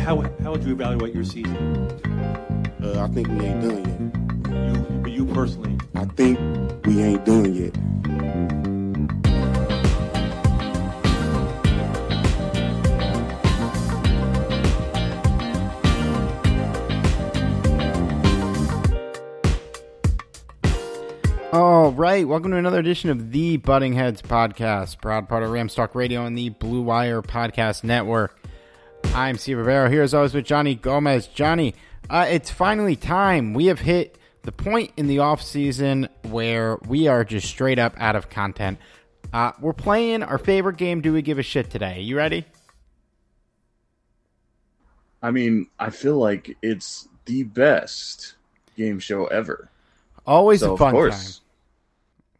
How, how would you evaluate your season? Uh, I think we ain't done You, but you personally. I think we ain't done yet. All right, welcome to another edition of the Butting Heads podcast, proud part of Ramstock Radio and the Blue Wire Podcast Network. I'm Steve Rivero here as always with Johnny Gomez. Johnny, uh, it's finally time. We have hit the point in the off season where we are just straight up out of content. Uh, we're playing our favorite game. Do we give a shit today? You ready? I mean, I feel like it's the best game show ever. Always So a of fun course, time.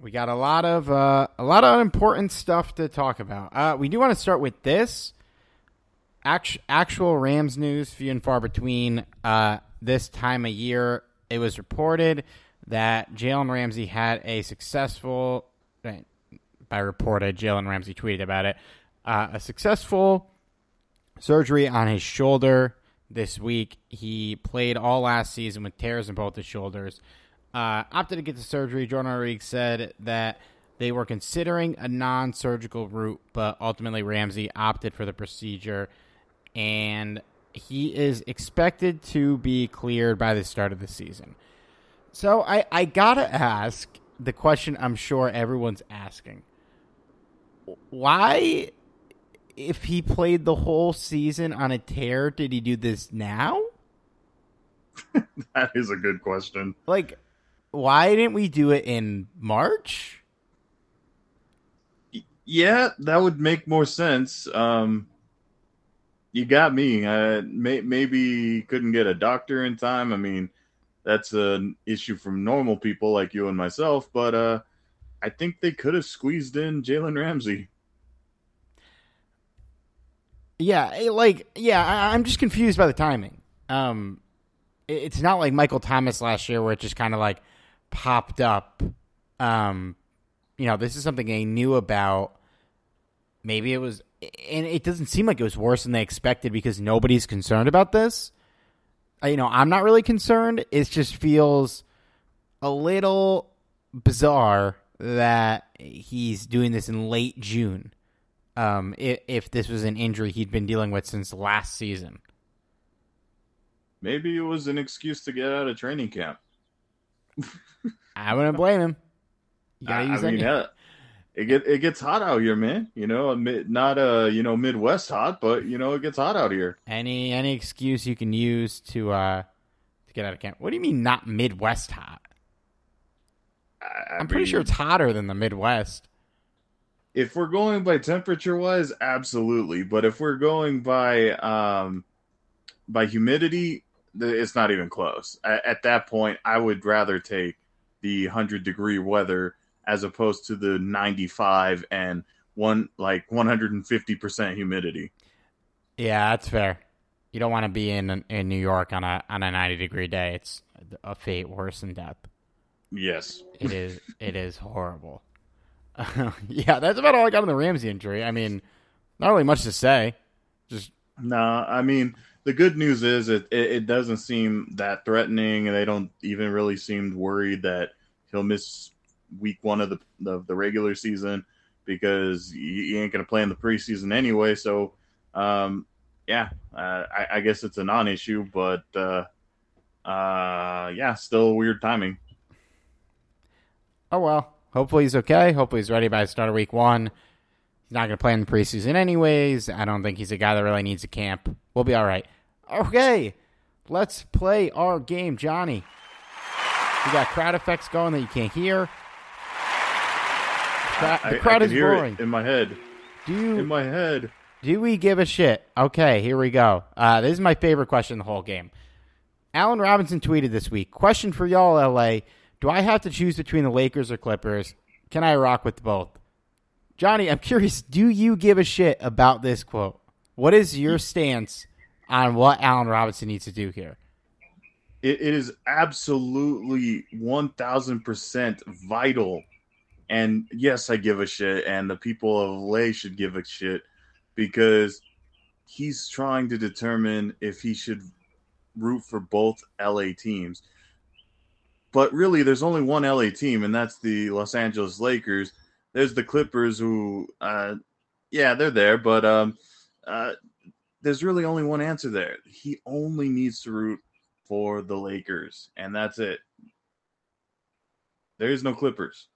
We got a lot of uh, a lot of important stuff to talk about. Uh, we do want to start with this Act- actual Rams news, few and far between. Uh, this time of year, it was reported that Jalen Ramsey had a successful. By reported, Jalen Ramsey tweeted about it. Uh, a successful surgery on his shoulder this week. He played all last season with tears in both his shoulders. Uh, opted to get the surgery. Jourdan Rodrigue said that they were considering a non surgical route, but ultimately Ramsey opted for the procedure. And he is expected to be cleared by the start of the season. So I, I gotta ask the question I'm sure everyone's asking. Why, if he played the whole season on a tear, did he do this now? that is a good question. Like, why didn't we do it in March? Yeah, that would make more sense. Um, you got me. Uh, may, maybe couldn't get a doctor in time. I mean, that's an issue from normal people like you and myself. But uh, I think they could have squeezed in Jalen Ramsey. Yeah, eh, like, yeah, I, I'm just confused by the timing. Um, it- it's not like Michael Thomas last year where it just kind of like popped up. Um, you know, this is something they knew about. Maybe it was, and it doesn't seem like it was worse than they expected because nobody's concerned about this. Uh, You know, I'm not really concerned. It just feels a little bizarre that he's doing this in late June. Um, if, if this was an injury he'd been dealing with since last season. Maybe it was an excuse to get out of training camp. I wouldn't blame him. You gotta I use that. mean, it get it gets hot out here, man. You know, mid, not a you know Midwest hot, but you know it gets hot out here. any any excuse you can use to uh to get out of camp. What do you mean not Midwest hot? I, I'm pretty sure it's hotter than the Midwest. if we're going by temperature wise, absolutely. But if we're going by um by humidity, it's not even close. At, at that point, I would rather take the hundred degree weather as opposed to the ninety five and one like one hundred and fifty percent humidity. Yeah, that's fair. You don't want to be in in New York on a on a 90 degree day. It's a fate worse than death. Yes. It is it is horrible. yeah, that's about all I got on the Ramsey injury. I mean, not really much to say. Just No, I mean the good news is it, it, it doesn't seem that threatening, and they don't even really seem worried that he'll miss week one of the of the regular season because you, he ain't going to play in the preseason anyway. So, um, yeah, uh, I, I guess it's a non-issue, but uh, uh, yeah, still weird timing. oh well. Hopefully he's okay. Hopefully he's ready by the start of week one. He's not going to play in the preseason anyways. I don't think he's a guy that really needs a camp. We'll be all right. Okay, let's play our game, Johnny. We got crowd effects going that you can't hear. I, the I crowd can is hear roaring. in my head. Do you In my head. Do we give a shit? Okay, here we go. Uh, this is my favorite question in the whole game. Allen Robinson tweeted this week Question for y'all, LA. Do I have to choose between the Lakers or Clippers? Can I rock with both? Johnny, I'm curious. Do you give a shit about this quote? What is your stance on what Allen Robinson needs to do here? it, it is absolutely 1000% vital and yes i give a shit and the people of la should give a shit because he's trying to determine if he should root for both la teams but really there's only one la team and that's the los angeles lakers there's the clippers who uh yeah they're there but um uh there's really only one answer there he only needs to root for the Lakers, and that's it. There is no Clippers.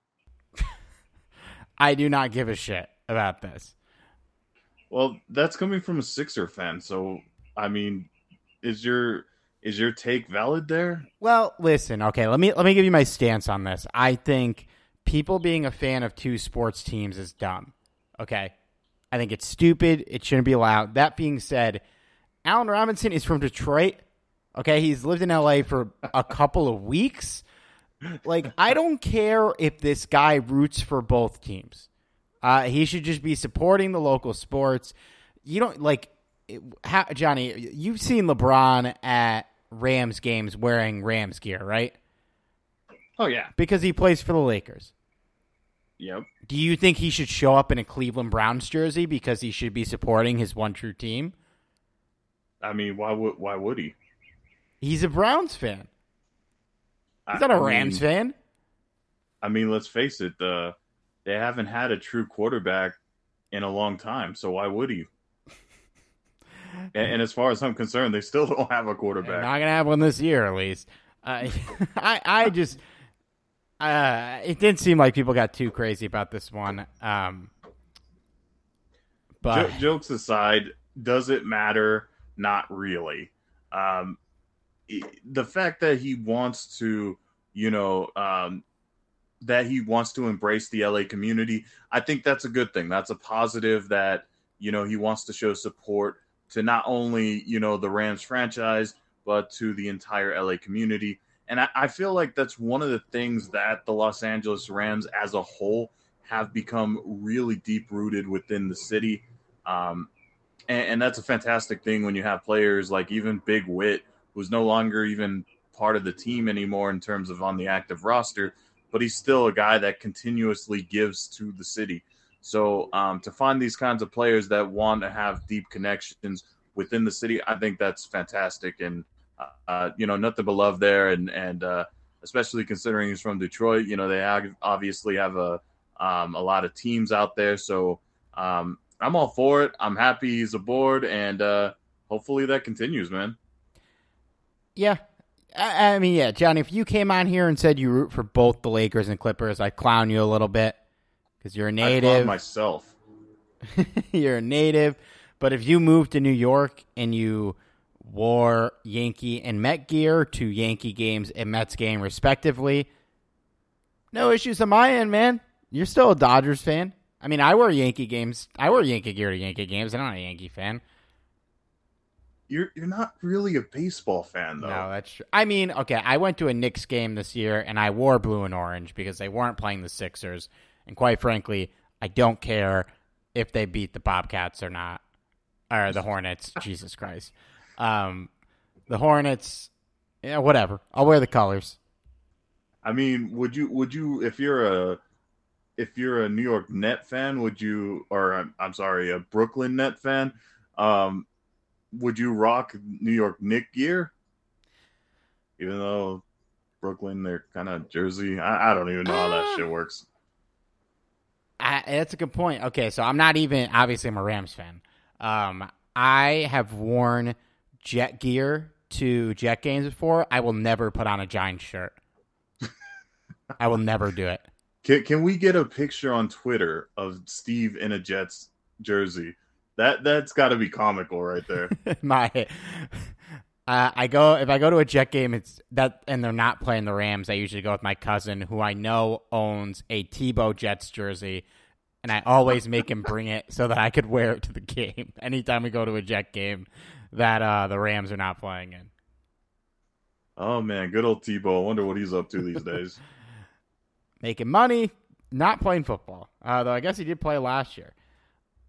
I do not give a shit about this. Well, that's coming from a Sixer fan, so I mean, is your is your take valid there? Well, listen, okay, let me let me give you my stance on this. I think people being a fan of two sports teams is dumb. Okay? I think it's stupid. It shouldn't be allowed. That being said, Allen Robinson is from Detroit. Okay, he's lived in LA for a couple of weeks. Like, I don't care if this guy roots for both teams. Uh, he should just be supporting the local sports. You don't like it- how, Johnny. You've seen LeBron at Rams games wearing Rams gear, right? Oh yeah, Because he plays for the Lakers. yep. Do you think he should show up in a Cleveland Browns jersey because he should be supporting his one true team? I mean, why would why would he? He's a Browns fan. He's not a I Rams mean, fan. I mean, let's face it. Uh, they haven't had a true quarterback in a long time, so why would he? and, and as far as I'm concerned, they still don't have a They're quarterback. not gonna have one this year, at least. Uh, I I just uh, it didn't seem like people got too crazy about this one. Um, but Jo- jokes aside, does it matter? Not really. Um, the fact that he wants to, you know, um, that he wants to embrace the LA community, I think that's a good thing. That's a positive that, you know, he wants to show support to not only, you know, the Rams franchise, but to the entire LA community. And I, I feel like that's one of the things that the Los Angeles Rams as a whole have become really deep rooted within the city. Um, and, and that's a fantastic thing when you have players like even Big Whit, who's no longer even part of the team anymore in terms of on the active roster, but he's still a guy that continuously gives to the city. So um, to find these kinds of players that want to have deep connections within the city, I think that's fantastic. And uh, uh, you know, nothing but love there. And and uh, especially considering he's from Detroit, you know, they obviously have a um, a lot of teams out there. So um, I'm all for it. I'm happy he's aboard, and uh, hopefully that continues, man. Yeah, I, I mean, yeah, Johnny. If you came on here and said you root for both the Lakers and Clippers, I'd clown you a little bit because you're a I clown native. myself. you're a native. But if you moved to New York and you wore Yankee and Met gear to Yankee games and Mets game respectively, no issues on my end, man. You're still a Dodgers fan. I mean, I wear Yankee games. I wear Yankee gear to Yankee games. I'm not a Yankee fan. You're you're not really a baseball fan though. No, that's true. I mean, okay, I went to a Knicks game this year and I wore blue and orange because they weren't playing the Sixers. And quite frankly, I don't care if they beat the Bobcats or not. Or the Hornets. Jesus Christ. Um, the Hornets, yeah, whatever. I'll wear the colors. I mean, would you would you if you're a if you're a New York Net fan, would you, or I'm, I'm sorry, a Brooklyn Net fan, um, would you rock New York Nick gear? Even though Brooklyn, they're kind of Jersey. I, I, don't even know how that shit works. I, that's a good point. Okay, so I'm not even obviously I'm a Rams fan. Um, I have worn Jet gear to Jet games before. I will never put on a Giants shirt. I will never do it. Can, can we get a picture on Twitter of Steve in a Jets jersey? That that's got to be comical right there. My, uh, I go if I go to a Jet game, it's that, and they're not playing the Rams. I usually go with my cousin, who I know owns a Tebow Jets jersey, and I always make him bring it so that I could wear it to the game anytime we go to a Jet game that uh, the Rams are not playing in. Oh man, good old Tebow. I wonder what he's up to these days. Making money, not playing football. Uh, though I guess he did play last year.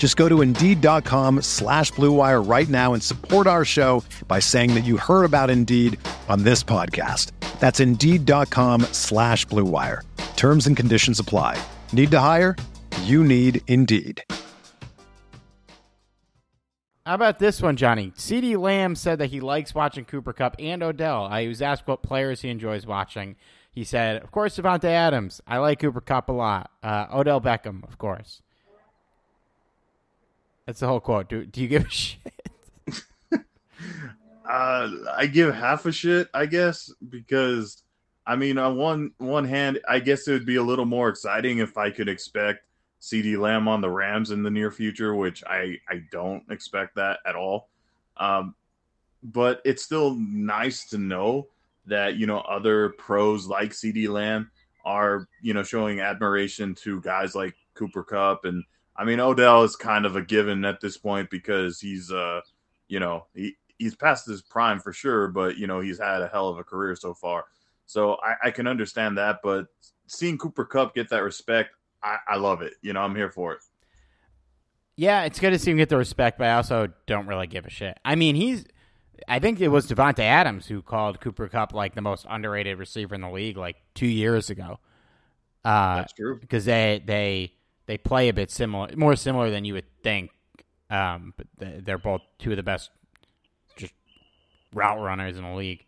Just go to Indeed.com slash BlueWire right now and support our show by saying that you heard about Indeed on this podcast. That's Indeed.com slash BlueWire. Terms and conditions apply. Need to hire? You need Indeed. How about this one, Johnny? CeeDee Lamb said that he likes watching Cooper Kupp and Odell. I was asked what players he enjoys watching. He said, of course, Davante Adams. I like Cooper Kupp a lot. Uh, Odell Beckham, of course. That's the whole quote. Do, do you give a shit? uh, I give half a shit, I guess, because I mean, on one one hand, I guess it would be a little more exciting if I could expect CeeDee Lamb on the Rams in the near future, which I, I don't expect that at all. Um, but it's still nice to know that, you know, other pros like CeeDee Lamb are, you know, showing admiration to guys like Cooper Kupp And I mean, Odell is kind of a given at this point because he's, uh, you know, he, he's past his prime for sure, but, you know, he's had a hell of a career so far. So I, I can understand that. But seeing Cooper Kupp get that respect, I, I love it. You know, I'm here for it. Yeah, it's good to see him get the respect, but I also don't really give a shit. I mean, he's. I think it was Davante Adams who called Cooper Kupp like the most underrated receiver in the league like two years ago. Uh, That's true because they they they play a bit similar, more similar than you would think. Um, but they're both two of the best just route runners in the league.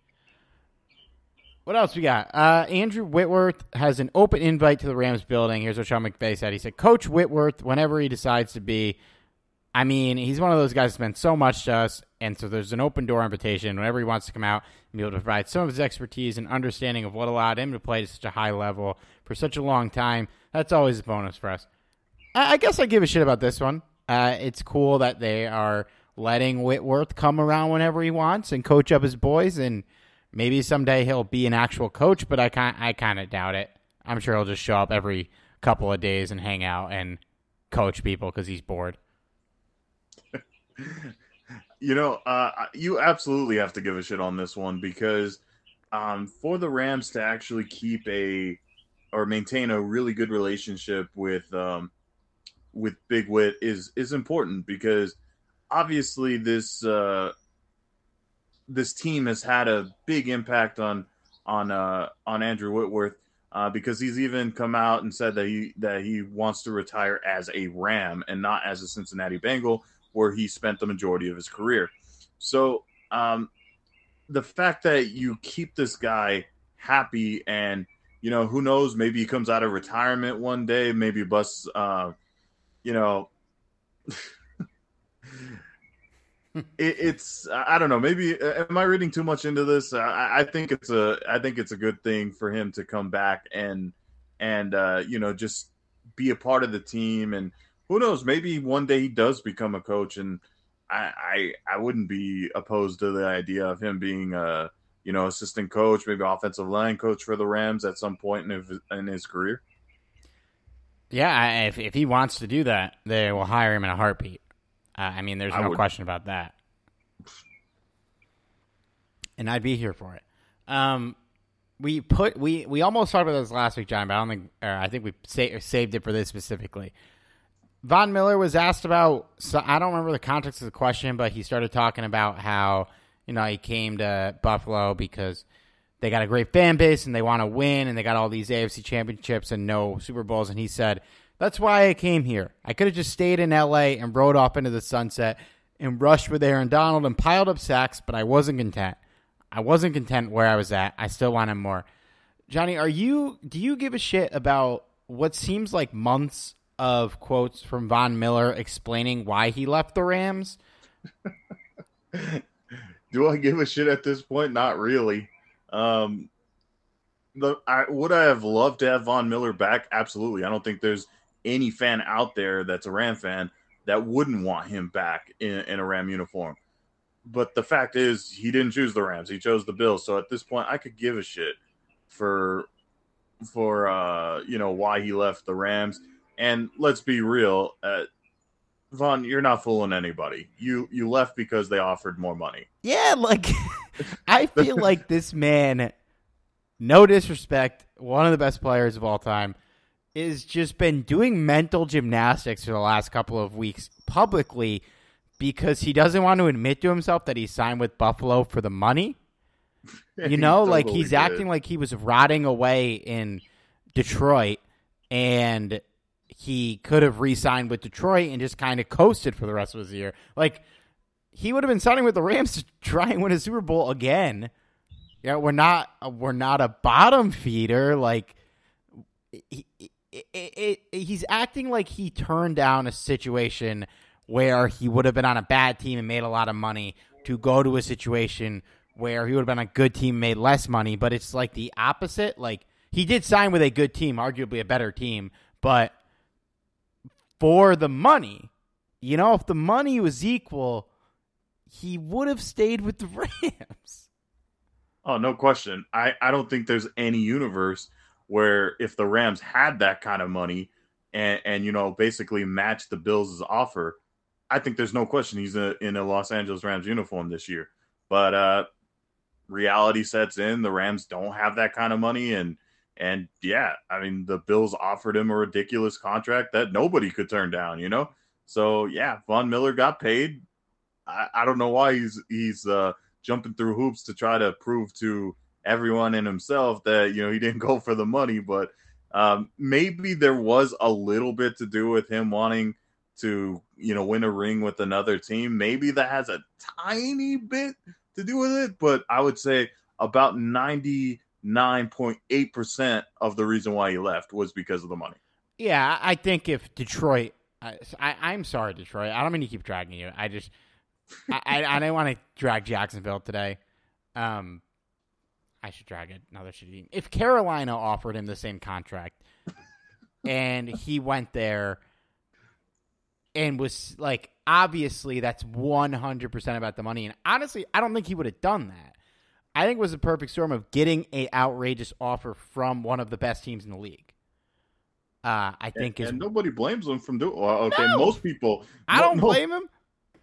What else we got? Uh, Andrew Whitworth has an open invite to the Rams building. Here's what Sean McVay said. He said, Coach Whitworth, whenever he decides to be, I mean, he's one of those guys who meant so much to us. And so there's an open door invitation whenever he wants to come out and be able to provide some of his expertise and understanding of what allowed him to play at such a high level for such a long time. That's always a bonus for us. I, I guess I give a shit about this one. Uh, it's cool that they are letting Whitworth come around whenever he wants and coach up his boys and – Maybe someday he'll be an actual coach, but I kind I kind of doubt it. I'm sure he'll just show up every couple of days and hang out and coach people because he's bored. you know, uh, you absolutely have to give a shit on this one because um, for the Rams to actually keep a or maintain a really good relationship with um, with Big Whit is is important because obviously this uh, this team has had a big impact on on uh, on Andrew Whitworth uh, because he's even come out and said that he that he wants to retire as a Ram and not as a Cincinnati Bengal, where he spent the majority of his career. So um, the fact that you keep this guy happy and you know who knows maybe he comes out of retirement one day maybe busts uh, you know it, it's I don't know. Maybe uh, am I reading too much into this? I, I think it's a I think it's a good thing for him to come back and and uh, you know just be a part of the team. And who knows? Maybe one day he does become a coach, and I I, I wouldn't be opposed to the idea of him being a you know assistant coach, maybe offensive line coach for the Rams at some point in his, in his career. Yeah, if if he wants to do that, they will hire him in a heartbeat. Uh, I mean, there's I no would- question about that. And I'd be here for it. Um, we put we we almost talked about this last week, John, but I don't think I think we sa- saved it for this specifically. Von Miller was asked about. So I don't remember the context of the question, but he started talking about how you know he came to Buffalo because they got a great fan base and they want to win and they got all these AFC championships and no Super Bowls. And he said, That's why I came here. I could have just stayed in LA and rode off into the sunset and rushed with Aaron Donald and piled up sacks, but I wasn't content. I wasn't content where I was at. I still wanted more. Johnny, are you do you give a shit about what seems like months of quotes from Von Miller explaining why he left the Rams? Do I give a shit at this point? Not really. Um, the I would I have loved to have Von Miller back? Absolutely. I don't think there's any fan out there that's a Ram fan that wouldn't want him back in, in a Ram uniform. But the fact is, he didn't choose the Rams. He chose the Bills. So at this point, I could give a shit for for uh, you know why he left the Rams. And let's be real, uh, Von, you're not fooling anybody. You you left because they offered more money. Yeah, like I feel like this man, no disrespect, one of the best players of all time, is just been doing mental gymnastics for the last couple of weeks publicly because he doesn't want to admit to himself that he signed with Buffalo for the money. You know, like he's did. acting like he was rotting away in Detroit and he could have re-signed with Detroit and just kind of coasted for the rest of his year. Like he would have been signing with the Rams to try and win a Super Bowl again. Yeah, we're not uh, we're not a bottom feeder. Like he, it, it, he's acting like he turned down a situation where he would have been on a bad team and made a lot of money to go to a situation where he would have been on a good team and made less money. But it's like the opposite. Like he did sign with a good team, arguably a better team, but for the money, you know, if the money was equal, he would have stayed with the Rams. Oh, no question. I, I don't think there's any universe where if the Rams had that kind of money and, and you know, basically matched the Bills' offer, I think there's no question he's a, in a Los Angeles Rams uniform this year. But uh, reality sets in. The Rams don't have that kind of money. And, and yeah, I mean, the Bills offered him a ridiculous contract that nobody could turn down, you know? So yeah, Von Miller got paid. I, I don't know why he's, he's, uh, jumping through hoops to try to prove to everyone and himself that you know he didn't go for the money but um, maybe there was a little bit to do with him wanting to you know win a ring with another team maybe that has a tiny bit to do with it but i would say about 99.8% of the reason why he left was because of the money Yeah, I think if Detroit, I, I, I'm sorry, Detroit. I don't mean to keep dragging you. I just, I, I, I didn't want to drag Jacksonville today. Um, I should drag it another shitty team. If Carolina offered him the same contract, and he went there, and was like, obviously that's 100 percent about the money. And honestly, I don't think he would have done that. I think it was a perfect storm of getting a outrageous offer from one of the best teams in the league. Uh, I think and, is and nobody blames him from doing well, okay No. most people I don't blame him.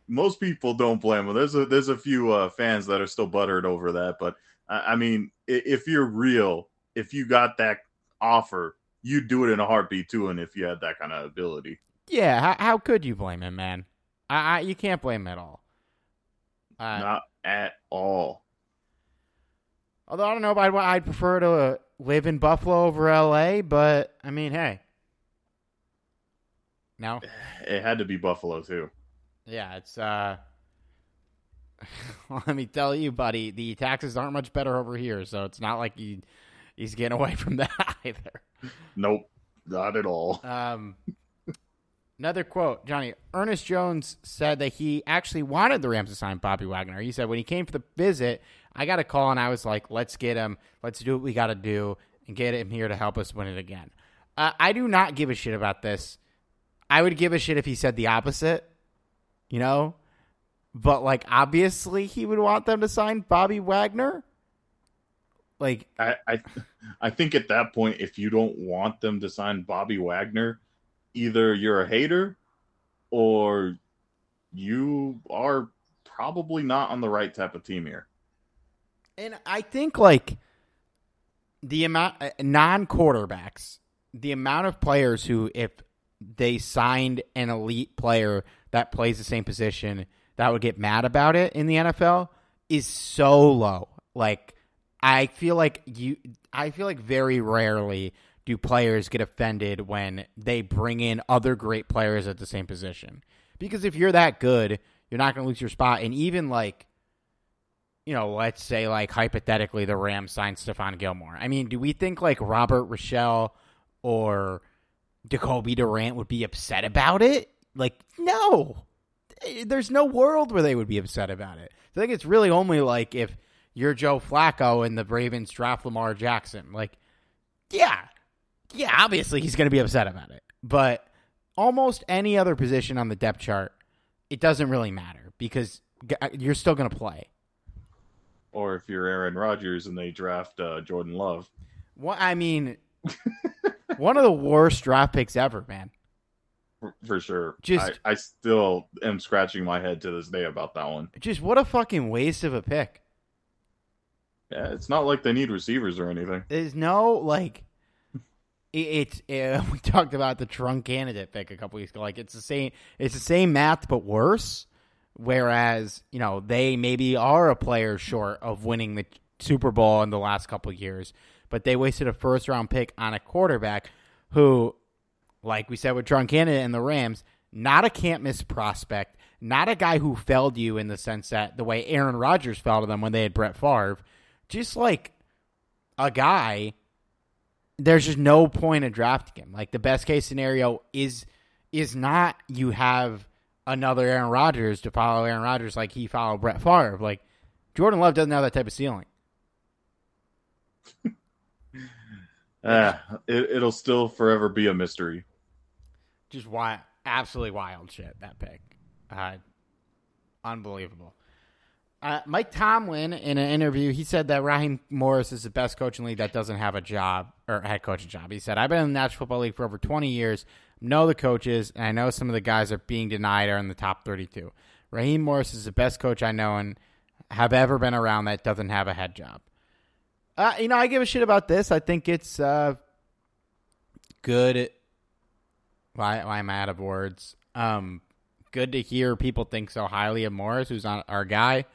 Most people don't blame him. There's a there's a few uh, fans that are still buttered over that, but I, I mean, if you're real, if you got that offer, you'd do it in a heartbeat too, and if you had that kind of ability, Yeah, how, how could you blame him, man? I, I you can't blame him at all. Uh, not at all. although I don't know if I'd, I'd prefer to uh, live in Buffalo over L.A., but I mean, hey, no, It had to be Buffalo too. Yeah, it's. uh Let me tell you, buddy, the taxes aren't much better over here, so it's not like he he's getting away from that either. Nope, not at all. Um, Another quote, Johnny. Ernest Jones said that he actually wanted the Rams to sign Bobby Wagner. He said when he came for the visit, I got a call and I was like, "Let's get him. Let's do what we got to do and get him here to help us win it again." Uh, I do not give a shit about this. I would give a shit if he said the opposite, you know. But like, obviously, he would want them to sign Bobby Wagner. Like, I, I, I think at that point, if you don't want them to sign Bobby Wagner, either you're a hater or you are probably not on the right type of team here. And I think like the amount uh, non quarterbacks, the amount of players who, if they signed an elite player that plays the same position, that would get mad about it in the NFL is so low. Like I feel like you, I feel like very rarely do players get offended when they bring in other great players at the same position. Because if you're that good, you're not going to lose your spot. And even like, you know, let's say like hypothetically the Rams signed Stephon Gilmore. I mean, do we think like Robert Rochell or Jacoby Durant would be upset about it? Like, no. There's no world where they would be upset about it. I think it's really only like if you're Joe Flacco and the Ravens draft Lamar Jackson. Like, yeah, yeah, obviously he's going to be upset about it. But almost any other position on the depth chart, it doesn't really matter because you're still going to play. Or if you're Aaron Rodgers and they draft uh, Jordan Love. Well, I mean, one of the worst draft picks ever, man. For, sure. Just I, I still am scratching my head to this day about that one. Just what a fucking waste of a pick. Yeah, it's not like they need receivers or anything. There's no like it's it, we talked about the trunk candidate pick a couple weeks ago. Like it's the same, it's the same math but worse. Whereas you know they maybe are a player short of winning the Super Bowl in the last couple years, but they wasted a first round pick on a quarterback who, like we said with trunk candidate and the Rams, not a can't miss prospect, not a guy who failed you in the sense that the way Aaron Rodgers fell to them when they had Brett Favre, just like a guy there's just no point in drafting him. Like the best case scenario is is not you have another Aaron Rodgers to follow Aaron Rodgers like he followed Brett Favre. Like Jordan Love doesn't have that type of ceiling. uh, it, will still forever be a mystery. Just wild, absolutely wild shit. That pick, uh, unbelievable. Uh, Mike Tomlin, in an interview, he said that Raheem Morris is the best coach in league that doesn't have a job or head coaching job. He said, "I've been in the National Football League for over 20 years, know the coaches, and I know some of the guys are being denied are in the top 32. Raheem Morris is the best coach I know and have ever been around that doesn't have a head job." Uh, you know, I give a shit about this. I think it's uh, good. Why, why am I out of words? Um, good to hear people think so highly of Morris, who's not our guy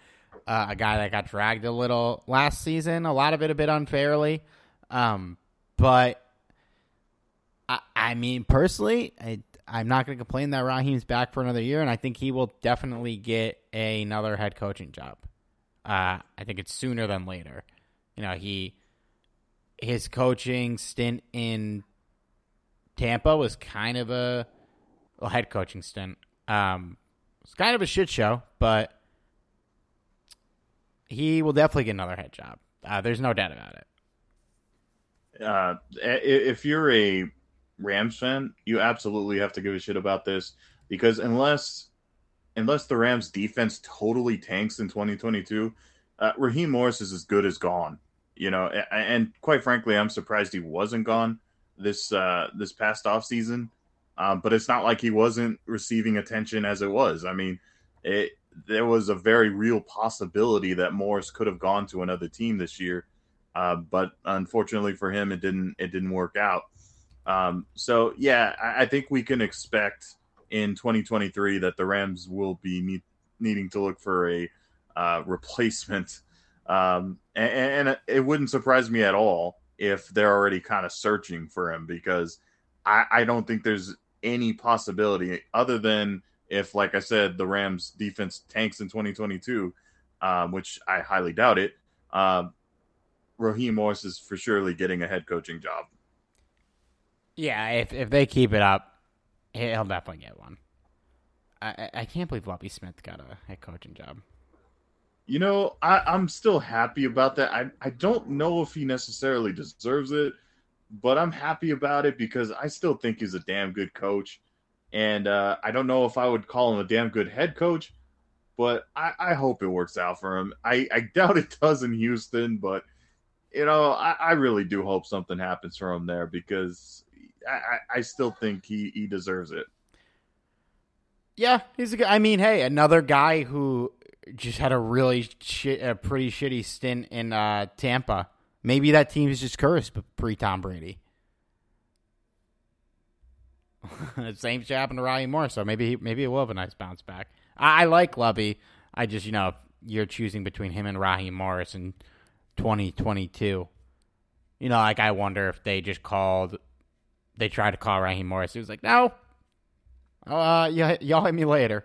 uh, a guy that got dragged a little last season, a lot of it a bit unfairly. Um, but I, I, mean, personally, I, I'm not going to complain that Raheem's back for another year, and I think he will definitely get another head coaching job. Uh, I think it's sooner than later. You know, he his coaching stint in Tampa was kind of a well, head coaching stint. Um, it's kind of a shit show, but he will definitely get another head job. Uh, there's no doubt about it. Uh, if you're a Rams fan, you absolutely have to give a shit about this because unless unless the Rams defense totally tanks in 2022, uh, Raheem Morris is as good as gone. You know, and quite frankly, I'm surprised he wasn't gone this uh, this past off season. Um, but it's not like he wasn't receiving attention as it was. I mean, it, there was a very real possibility that Morris could have gone to another team this year, uh, but unfortunately for him, it didn't. It didn't work out. Um, so yeah, I, I, think we can expect in 2023 that the Rams will be need, needing to look for a uh, replacement, um, and, and, it wouldn't surprise me at all if they're already kind of searching for him because I, I don't think there's any possibility other than if, like I said, the Rams defense tanks in 2022, um, which I highly doubt it, uh, Raheem Morris is for surely getting a head coaching job. Yeah, if if they keep it up, He'll definitely get one. I, I, can't believe Lovie Smith got a head coaching job. You know, I, I'm still happy about that. I, I don't know if he necessarily deserves it, but I'm happy about it because I still think he's a damn good coach. And uh, I don't know if I would call him a damn good head coach, but I, I hope it works out for him. I, I doubt it does in Houston, but you know, I, I really do hope something happens for him there because I, I still think he, he deserves it. Yeah, he's a good. I mean, hey, another guy who just had a really shit, a pretty shitty stint in uh, Tampa. Maybe that team is just cursed pre Tom Brady. Same shit happened to Riley Moore, so maybe he, maybe it will have a nice bounce back. I, I like Lovie. I just you know you're choosing between him and Raheem Morris in 2022. You know, like I wonder if they just called, they tried to call Raheem Morris. He was like, no, uh, yeah, y'all hit me later.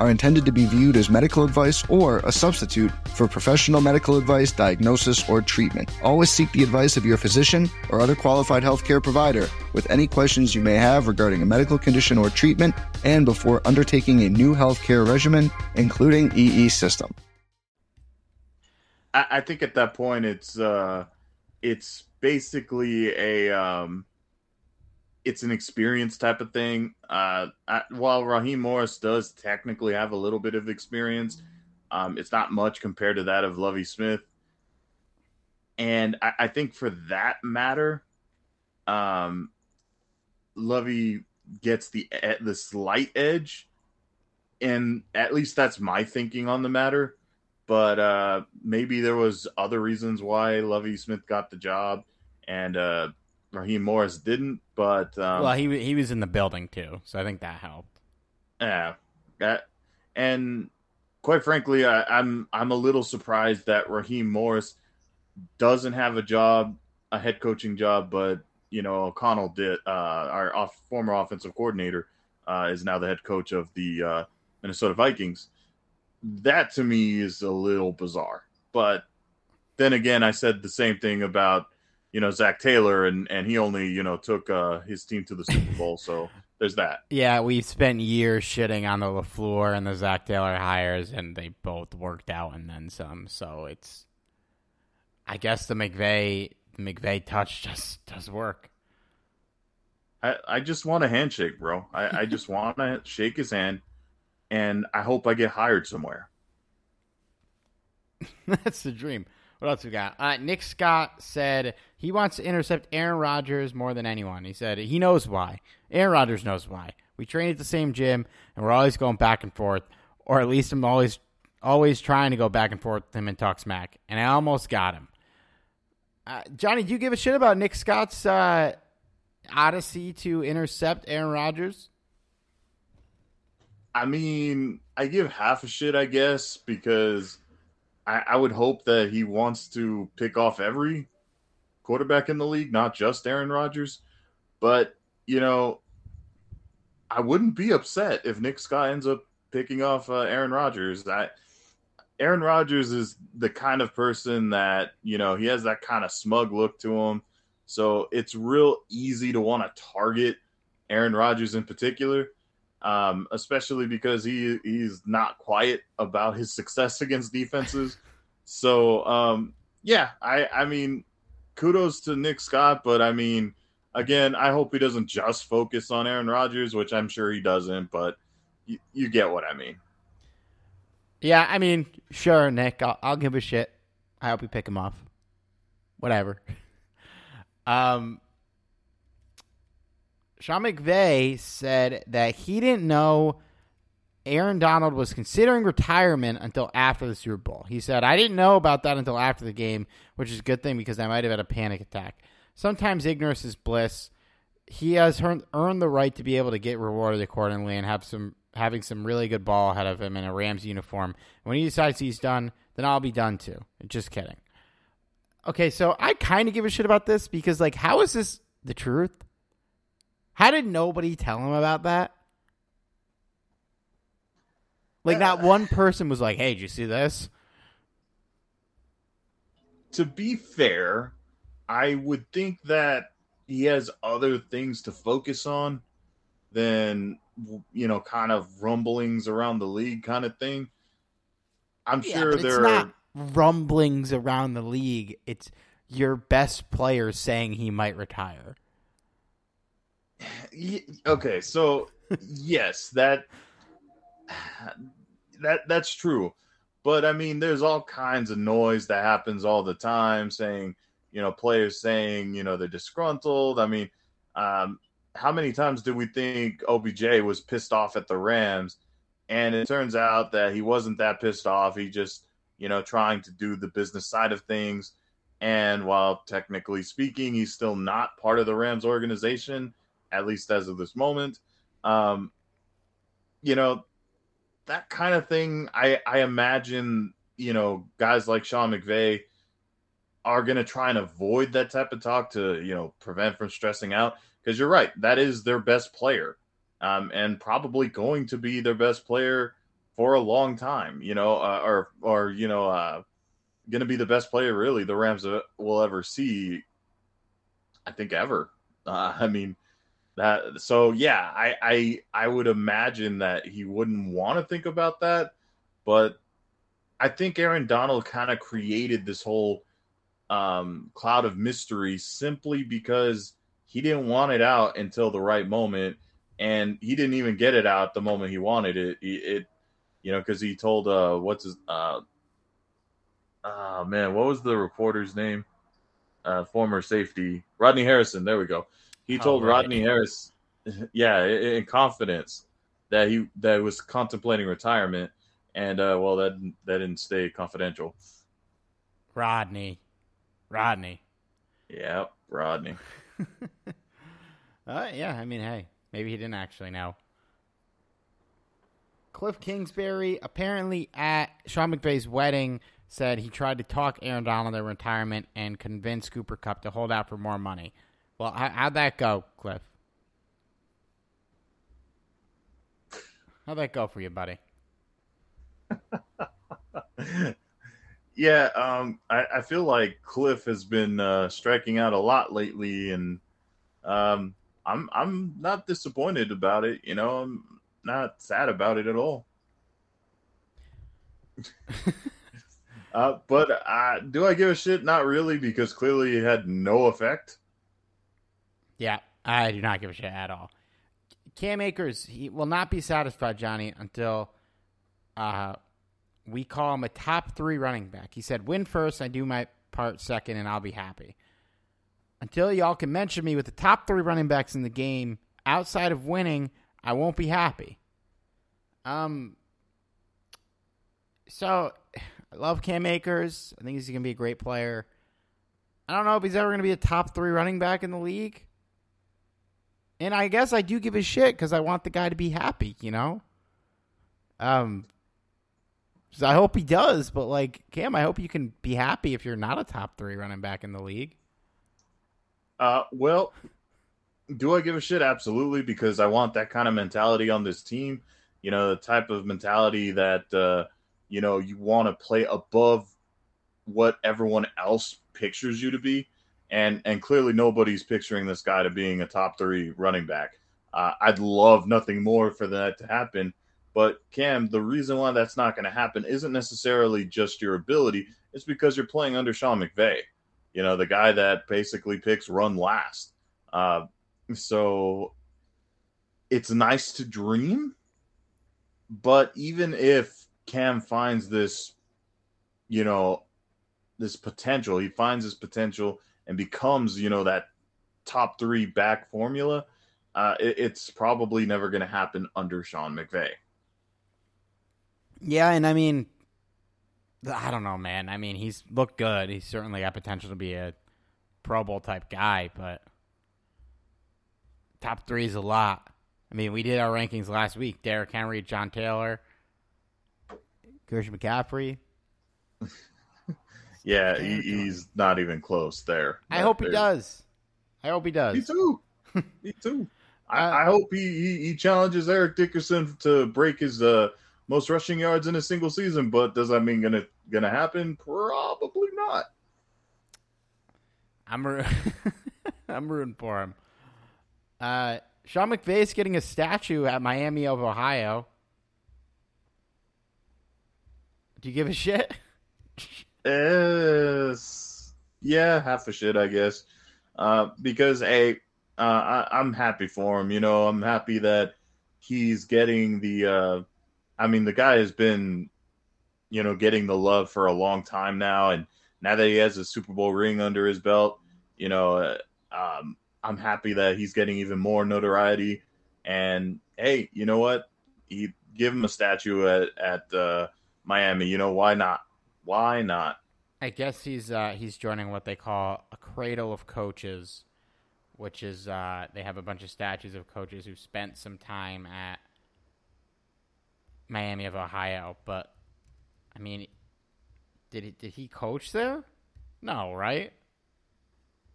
are intended to be viewed as medical advice or a substitute for professional medical advice, diagnosis, or treatment. Always seek the advice of your physician or other qualified healthcare provider with any questions you may have regarding a medical condition or treatment and before undertaking a new healthcare regimen, including EE system. I, I think at that point it's uh it's basically a um, it's an experience type of thing. Uh, I, while Raheem Morris does technically have a little bit of experience, um, it's not much compared to that of Lovie Smith. And I, I think for that matter, um, Lovie gets the the slight edge, and at least that's my thinking on the matter but uh, maybe there was other reasons why Lovie Smith got the job and uh, Raheem Morris didn't. But um, well, he he was in the building too, so I think that helped. Yeah, that and quite frankly, I, I'm I'm a little surprised that Raheem Morris doesn't have a job, a head coaching job, but you know O'Connell did. Uh, our off, former offensive coordinator uh, is now the head coach of the uh, Minnesota Vikings that to me is a little bizarre. But then again, I said the same thing about you know Zac Taylor, and and he only you know took uh, his team to the Super Bowl, so there's that. Yeah, we spent years shitting on the LaFleur and the Zac Taylor hires, and they both worked out and then some. So it's, I guess the McVay the McVay touch just does work. I, I just want a handshake, bro. I, I just want to shake his hand and I hope I get hired somewhere. That's the dream. What else we got? Uh, Nick Scott said he wants to intercept Aaron Rodgers more than anyone. He said he knows why. Aaron Rodgers knows why. We train at the same gym, and we're always going back and forth, or at least I'm always always trying to go back and forth with him and talk smack. And I almost got him. Uh, Johnny, do you give a shit about Nick Scott's uh, odyssey to intercept Aaron Rodgers? I mean, I give half a shit, I guess, because I, I, would hope that he wants to pick off every quarterback in the league, not just Aaron Rodgers. But, you know, I wouldn't be upset if Nick Scott ends up picking off uh, Aaron Rodgers. I, Aaron Rodgers is the kind of person that, you know, he has that kind of smug look to him. So it's real easy to want to target Aaron Rodgers in particular um, especially because he he's not quiet about his success against defenses. So um, yeah, I I mean, kudos to Nick Scott, but I mean, again, I hope he doesn't just focus on Aaron Rodgers, which I'm sure he doesn't, but you, you get what I mean. Yeah, I mean, sure, Nick, I'll, I'll give a shit. I hope you pick him off. Whatever. um, Sean McVay said that he didn't know Aaron Donald was considering retirement until after the Super Bowl. He said, I didn't know about that until after the game, which is a good thing because I might have had a panic attack. Sometimes ignorance is bliss. He has earned, the right to be able to get rewarded accordingly and have some having some really good ball ahead of him in a Rams uniform. When he decides he's done, then I'll be done too. Just kidding. Okay, so I kind of give a shit about this because, like, how is this the truth? How did nobody tell him about that? Like, not uh, one person was like, "Hey, did you see this?" To be fair, I would think that he has other things to focus on than you know, kind of rumblings around the league, kind of thing. I'm Yeah, sure there are. not rumblings around the league. It's your best player saying he might retire. Okay so yes that that that's true. But i mean there's all kinds of noise that happens all the time saying you know players saying you know they're disgruntled. I mean um how many times did we think obj was pissed off at the rams? And it turns out that he wasn't that pissed off. He just you know trying to do the business side of things. And while technically speaking he's still not part of the rams organization at least as of this moment. Um, you know, that kind of thing, I, I imagine, you know, guys like Sean McVay are going to try and avoid that type of talk to, you know, prevent from stressing out. Because you're right, that is their best player um, and probably going to be their best player for a long time, you know, uh, or, or, you know, uh, going to be the best player really the Rams will ever see, I think, ever. Uh, I mean, that so yeah, I I I would imagine that he wouldn't want to think about that, but I think Aaron Donald kind of created this whole um, cloud of mystery simply because he didn't want it out until the right moment, and he didn't even get it out the moment he wanted it. He, it you know, because he told uh, what's his uh, oh man, what was the reporter's name? Uh, former safety Rodney Harrison. There we go. He told right. Rodney Harris, yeah, in confidence that he that he was contemplating retirement, and uh, well, that that didn't stay confidential. Rodney, Rodney. Yeah, Rodney. Uh, yeah, I mean, hey, maybe he didn't actually know. Kliff Kingsbury apparently at Sean McVay's wedding said he tried to talk Aaron Donald into retirement and convince Cooper Kupp to hold out for more money. Well, how, how'd that go, Kliff? How'd that go for you, buddy? yeah, um, I, I feel like Kliff has been uh, striking out a lot lately, and um, I'm I'm not disappointed about it. You know, I'm not sad about it at all. uh, but uh, do I give a shit? Not really, because clearly it had no effect. Yeah, I do not give a shit at all. Cam Akers, he will not be satisfied, Johnny, until uh, we call him a top three running back. He said, win first, I do my part second, and I'll be happy. Until y'all can mention me with the top three running backs in the game outside of winning, I won't be happy. Um, so I love Cam Akers. I think he's going to be a great player. I don't know if he's ever going to be a top three running back in the league. And I guess I do give a shit because I want the guy to be happy, you know? Um, so I hope he does, but like, Cam, I hope you can be happy if you're not a top three running back in the league. Uh, well, do I give a shit? Absolutely, because I want that kind of mentality on this team. You know, the type of mentality that uh, you know you want to play above what everyone else pictures you to be, and and clearly nobody's picturing this guy to being a top three running back. Uh, I'd love nothing more for that to happen. But Cam, the reason why that's not going to happen isn't necessarily just your ability; it's because you're playing under Sean McVay you know, the guy that basically picks run last. Uh, so it's nice to dream, but even if Cam finds this, you know, this potential, he finds this potential and becomes, you know, that top three back formula, uh, it, it's probably never going to happen under Sean McVay. Yeah, and I mean, I don't know, man. I mean, he's looked good. He's certainly got potential to be a Pro Bowl type guy, but top three is a lot. I mean, we did our rankings last week. Derrick Henry, John Taylor, Christian McCaffrey. yeah, he, he's not even close there. I hope he does. I hope he does. Me too. Me too. I, I, hope he, he, he challenges Eric Dickerson to break his uh, most rushing yards in a single season. But does that mean gonna gonna happen? Probably not. I'm ro- I'm rooting for him. Uh, Sean McVay is getting a statue at Miami of Ohio. Do you give a shit? Uh, yeah, half a shit, I guess. Uh, because a, uh, I, am happy for him. You know, I'm happy that he's getting the. Uh, I mean, the guy has been, you know, getting the love for a long time now, and now that he has a Super Bowl ring under his belt, you know, uh, um, I'm happy that he's getting even more notoriety. And hey, you know what? He give him a statue at at uh, Miami. You know why not? Why not? I guess he's uh, he's joining what they call a cradle of coaches, which is uh, they have a bunch of statues of coaches who spent some time at Miami of Ohio. But I mean, did he, did he coach there? No, right?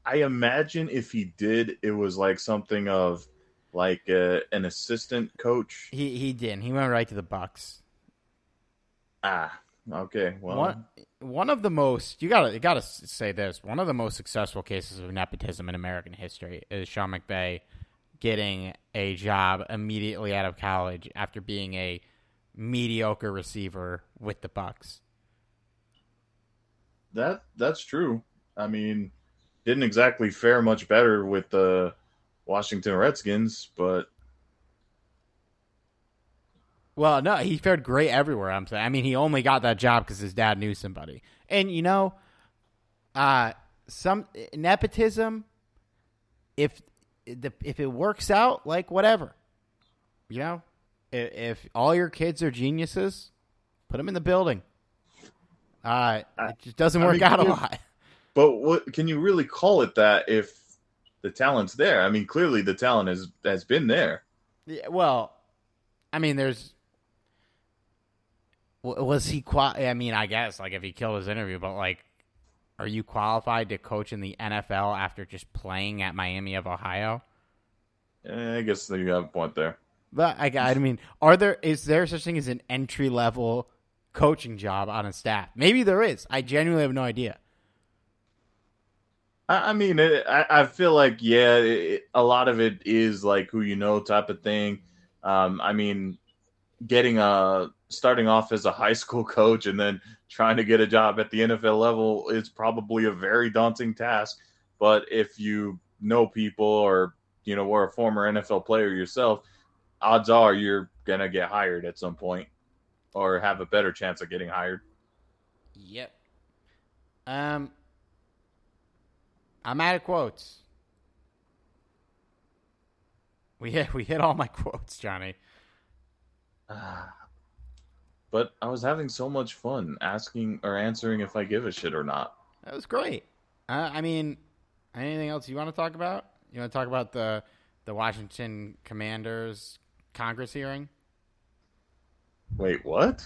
I imagine if he did, it was like something of like uh, an assistant coach. He he didn't. He went right to the Bucs. Ah, okay. Well, one, one of the most you gotta you gotta say this. One of the most successful cases of nepotism in American history is Sean McVay getting a job immediately out of college after being a mediocre receiver with the Bucs. That that's true. I mean, didn't exactly fare much better with the Washington Redskins, but well, no, he fared great everywhere. I'm saying. I mean, he only got that job because his dad knew somebody, and you know, uh, some nepotism. If the if it works out, like whatever, you know, if, if all your kids are geniuses, put them in the building. Uh, it just doesn't work I mean, out a lot. But what can you really call it that if the talent's there? I mean, clearly the talent has has been there. Yeah, well, I mean, there's was he qual? I mean, I guess like if he killed his interview, but like, are you qualified to coach in the NFL after just playing at Miami of Ohio? Eh, I guess you have a point there. But I, I mean, are there is there such thing as an entry level coaching job on a staff? Maybe there is. I genuinely have no idea. I, mean, it, I, I feel like yeah, it, a lot of it is like who you know type of thing. Um, I mean, getting a starting off as a high school coach and then trying to get a job at the NFL level is probably a very daunting task. But if you know people or you know were a former NFL player yourself, odds are you're gonna get hired at some point or have a better chance of getting hired. Yep. Um, I'm out of quotes. We hit we hit all my quotes, Johnny. But I was having so much fun asking or answering if I give a shit or not. That was great. Uh, I mean, anything else you want to talk about? You want to talk about the the Washington Commanders Congress hearing? Wait, what?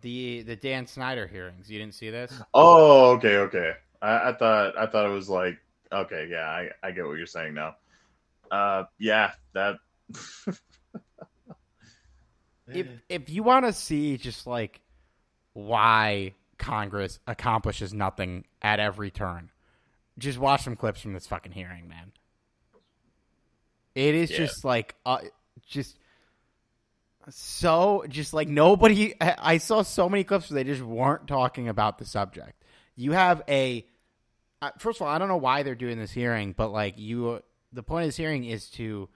The the Dan Snyder hearings. You didn't see this? Oh, okay, okay. I, I, thought I thought it was like okay, yeah, I, I get what you're saying now. Uh, yeah, that. if if you want to see just like why Congress accomplishes nothing at every turn, just watch some clips from this fucking hearing, man. It is yeah. just like uh, just so just like nobody. I saw so many clips where they just weren't talking about the subject you have a uh, first of all, I don't know why they're doing this hearing, but like you, the point of this hearing is to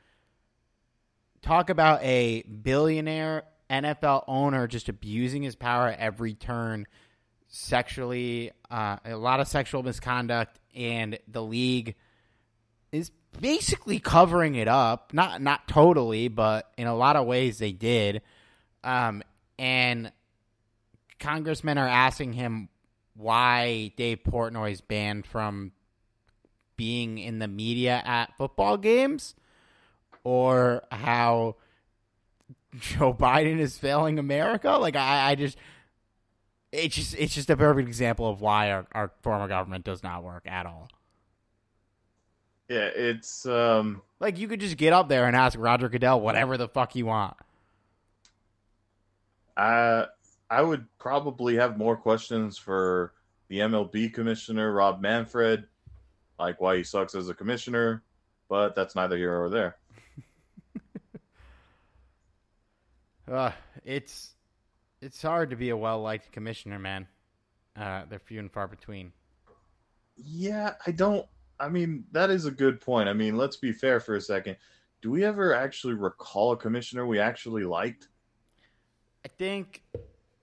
talk about a billionaire NFL owner just abusing his power at every turn, sexually, uh, a lot of sexual misconduct, and the league is basically covering it up. Not not totally, but in a lot of ways they did. Um, and congressmen are asking him why Dave Portnoy is banned from being in the media at football games, or how Joe Biden is failing America. Like I, I just it's just it's just a perfect example of why our, our former government does not work at all. Yeah, it's um Like you could just get up there and ask Roger Goodell whatever the fuck you want. I I would probably have more questions for the MLB commissioner Rob Manfred, like why he sucks as a commissioner, but that's neither here or there. Uh, it's it's hard to be a well liked commissioner, man. Uh, they're few and far between. Yeah, I don't. I mean, that is a good point. I mean, let's be fair for a second. Do we ever actually recall a commissioner we actually liked? I think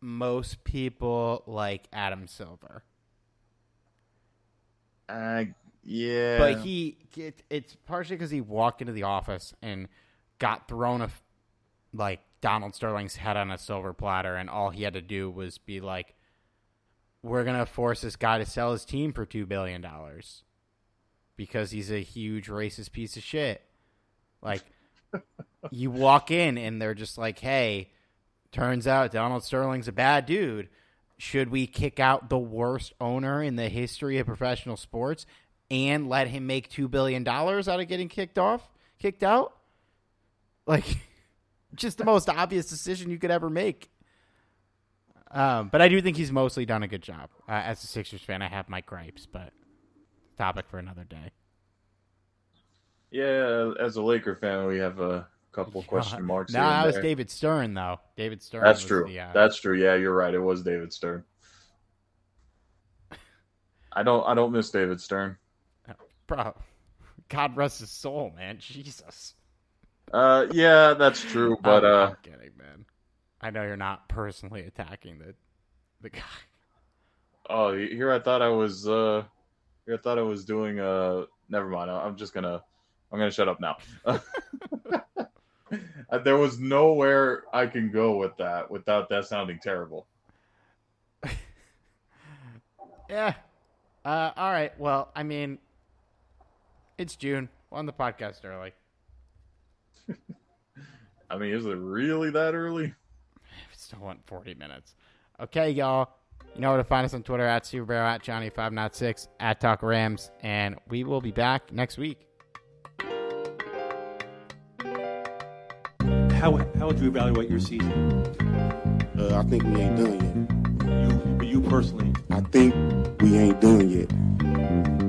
most people like Adam Silver, Uh, yeah. but he it, it's partially because he walked into the office and got thrown a, like Donald Sterling's head on a silver platter, and all he had to do was be like, "We're gonna force this guy to sell his team for two billion dollars because he's a huge racist piece of shit." Like, you walk in and they're just like, "Hey, turns out Donald Sterling's a bad dude. Should we kick out the worst owner in the history of professional sports and let him make two billion dollars out of getting kicked off, kicked out?" Like just the most obvious decision you could ever make. Um, but I do think he's mostly done a good job. Uh, as a Sixers fan, I have my gripes, but topic for another day. yeah, as a Laker fan, we have a couple question marks. No, here that was. David Stern, though. David Stern. That's true. The, uh, That's true. Yeah, you're right. It was David Stern. I don't. I don't miss David Stern. bro. God rest his soul, man. Jesus. Uh, yeah, that's true. But I'm, uh, I'm kidding, man. I know you're not personally attacking the the guy. oh, here I thought I was. Uh, here I thought I was doing. Uh, never mind. I'm just gonna. I'm gonna shut up now. Uh, there was nowhere I can go with that without that sounding terrible. Yeah. Uh, all right. Well, I mean, it's June. We're on the podcast early. I mean, is it really that early? We still want 40 minutes. Okay, y'all. You know where to find us on Twitter at SuperBarrel, at Johnny596, at Talk Rams, and we will be back next week. How, how would you evaluate your season? Uh, I think we ain't done yet. You, you personally. I think we ain't done yet.